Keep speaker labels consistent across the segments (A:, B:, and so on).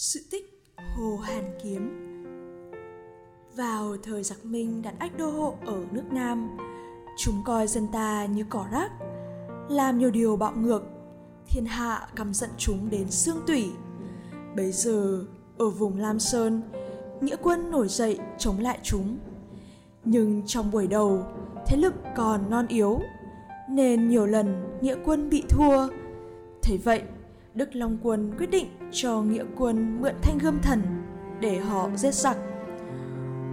A: Sự tích Hồ Hàn Kiếm Vào thời giặc Minh đặt ách đô hộ ở nước Nam, chúng coi dân ta như cỏ rác, làm nhiều điều bạo ngược, thiên hạ căm giận chúng đến xương tủy. Bấy giờ, ở vùng Lam Sơn, nghĩa quân nổi dậy chống lại chúng. Nhưng trong buổi đầu, thế lực còn non yếu, nên nhiều lần nghĩa quân bị thua. Thế vậy, Đức Long Quân quyết định cho nghĩa quân mượn thanh gươm thần để họ giết giặc.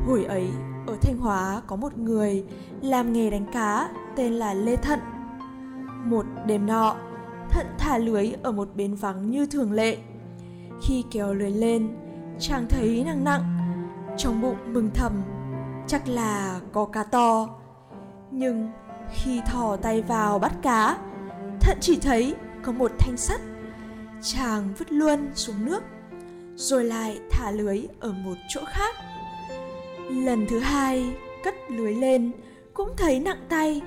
A: Hồi ấy, ở Thanh Hóa có một người làm nghề đánh cá tên là Lê Thận. Một đêm nọ, Thận thả lưới ở một bến vắng như thường lệ. Khi kéo lưới lên, chàng thấy nặng nặng, trong bụng mừng thầm, chắc là có cá to. Nhưng khi thò tay vào bắt cá, Thận chỉ thấy có một thanh sắt chàng vứt luôn xuống nước, rồi lại thả lưới ở một chỗ khác. Lần thứ hai cất lưới lên, cũng thấy nặng tay.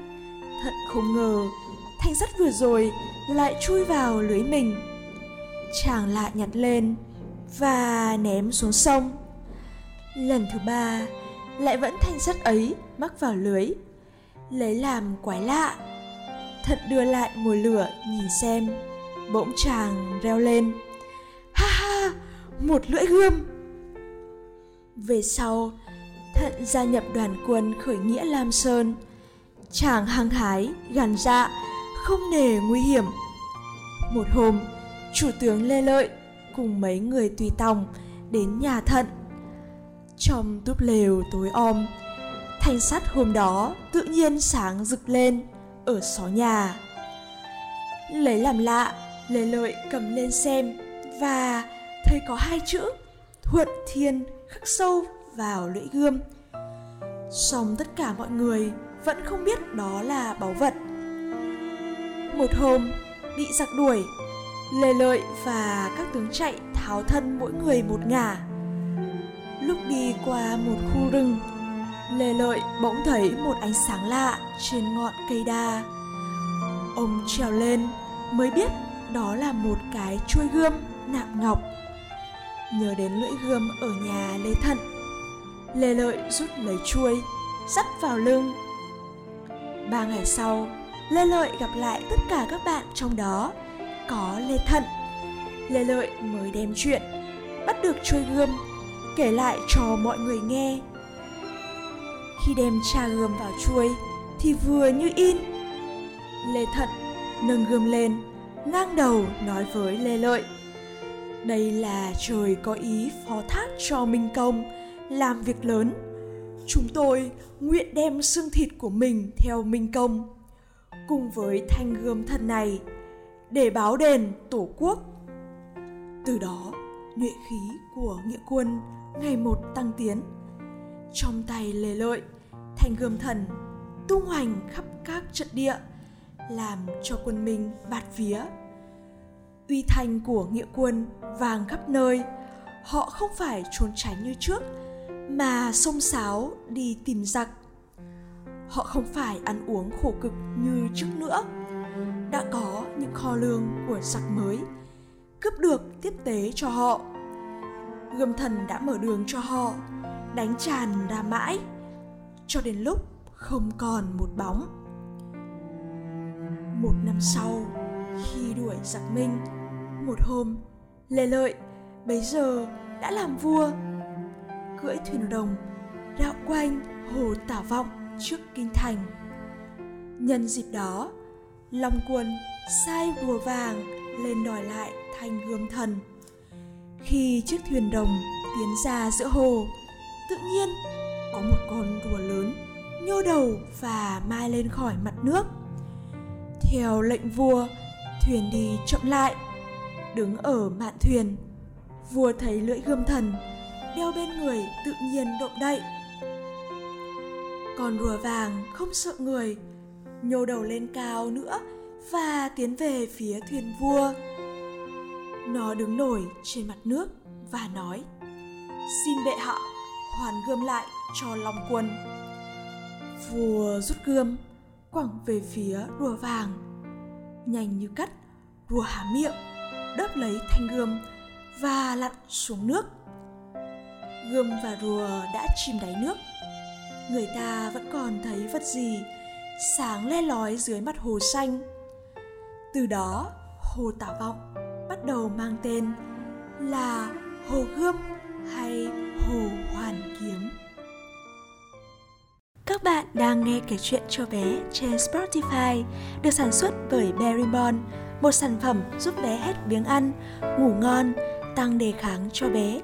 A: Thận không ngờ, thanh sắt vừa rồi lại chui vào lưới mình. Chàng lại nhặt lên và ném xuống sông. Lần thứ ba lại vẫn thanh sắt ấy mắc vào lưới, lấy làm quái lạ. Thận đưa lại mồi lửa nhìn xem bỗng chàng reo lên. Ha ha, một lưỡi gươm. Về sau, thận gia nhập đoàn quân khởi nghĩa lam sơn. Chàng hăng hái, gàn dạ không nề nguy hiểm. Một hôm, chủ tướng lê lợi cùng mấy người tùy tòng đến nhà thận. Trong túp lều tối om, thanh sắt hôm đó tự nhiên sáng rực lên ở xó nhà. Lấy làm lạ Lê Lợi cầm lên xem và thấy có hai chữ Thuận Thiên khắc sâu vào lưỡi gươm. Song tất cả mọi người vẫn không biết đó là báu vật. Một hôm, bị giặc đuổi, Lê Lợi và các tướng chạy tháo thân mỗi người một ngả. Lúc đi qua một khu rừng, Lê Lợi bỗng thấy một ánh sáng lạ trên ngọn cây đa. Ông trèo lên mới biết đó là một cái chuôi gươm nạm ngọc. Nhớ đến lưỡi gươm ở nhà lê thận, lê lợi rút lấy chuôi, dắt vào lưng. Ba ngày sau, lê lợi gặp lại tất cả các bạn trong đó, có lê thận. Lê lợi mới đem chuyện, bắt được chuôi gươm, kể lại cho mọi người nghe. Khi đem cha gươm vào chuôi thì vừa như in, lê thận nâng gươm lên ngang đầu nói với Lê Lợi. Đây là trời có ý phó thác cho Minh Công làm việc lớn. Chúng tôi nguyện đem xương thịt của mình theo Minh Công cùng với thanh gươm thân này để báo đền tổ quốc. Từ đó, nhuệ khí của nghĩa quân ngày một tăng tiến. Trong tay Lê Lợi, thanh gươm thần tung hoành khắp các trận địa làm cho quân Minh bạt vía. Uy thanh của nghĩa quân vàng khắp nơi, họ không phải trốn tránh như trước, mà xông xáo đi tìm giặc. Họ không phải ăn uống khổ cực như trước nữa. Đã có những kho lương của giặc mới, cướp được tiếp tế cho họ. Gươm thần đã mở đường cho họ, đánh tràn ra mãi, cho đến lúc không còn một bóng một năm sau, khi đuổi giặc minh, một hôm, lê lợi bấy giờ đã làm vua. Cưỡi thuyền đồng dạo quanh hồ tả vọng trước kinh thành. Nhân dịp đó, long quân sai rùa vàng lên đòi lại thành gươm thần. Khi chiếc thuyền đồng tiến ra giữa hồ, tự nhiên có một con rùa lớn nhô đầu và mai lên khỏi mặt nước theo lệnh vua, thuyền đi chậm lại. Đứng ở mạn thuyền, vua thấy lưỡi gươm thần đeo bên người tự nhiên động đậy. Con rùa vàng không sợ người, nhô đầu lên cao nữa và tiến về phía thuyền vua. Nó đứng nổi trên mặt nước và nói Xin bệ hạ hoàn gươm lại cho Long quân Vua rút gươm quẳng về phía rùa vàng nhanh như cắt rùa há miệng đớp lấy thanh gươm và lặn xuống nước. Gươm và rùa đã chìm đáy nước. Người ta vẫn còn thấy vật gì sáng le lói dưới mặt hồ xanh. Từ đó, hồ Tảo Vọng bắt đầu mang tên là Hồ Gươm hay Hồ Hoàn Kiếm. Các bạn đang nghe kể chuyện cho bé trên Spotify được sản xuất bởi Berrymon, một sản phẩm giúp bé hết biếng ăn, ngủ ngon, tăng đề kháng cho bé.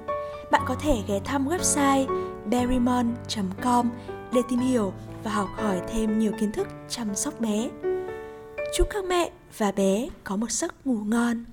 A: Bạn có thể ghé thăm website berrymon.com để tìm hiểu và học hỏi thêm nhiều kiến thức chăm sóc bé. Chúc các mẹ và bé có một giấc ngủ ngon.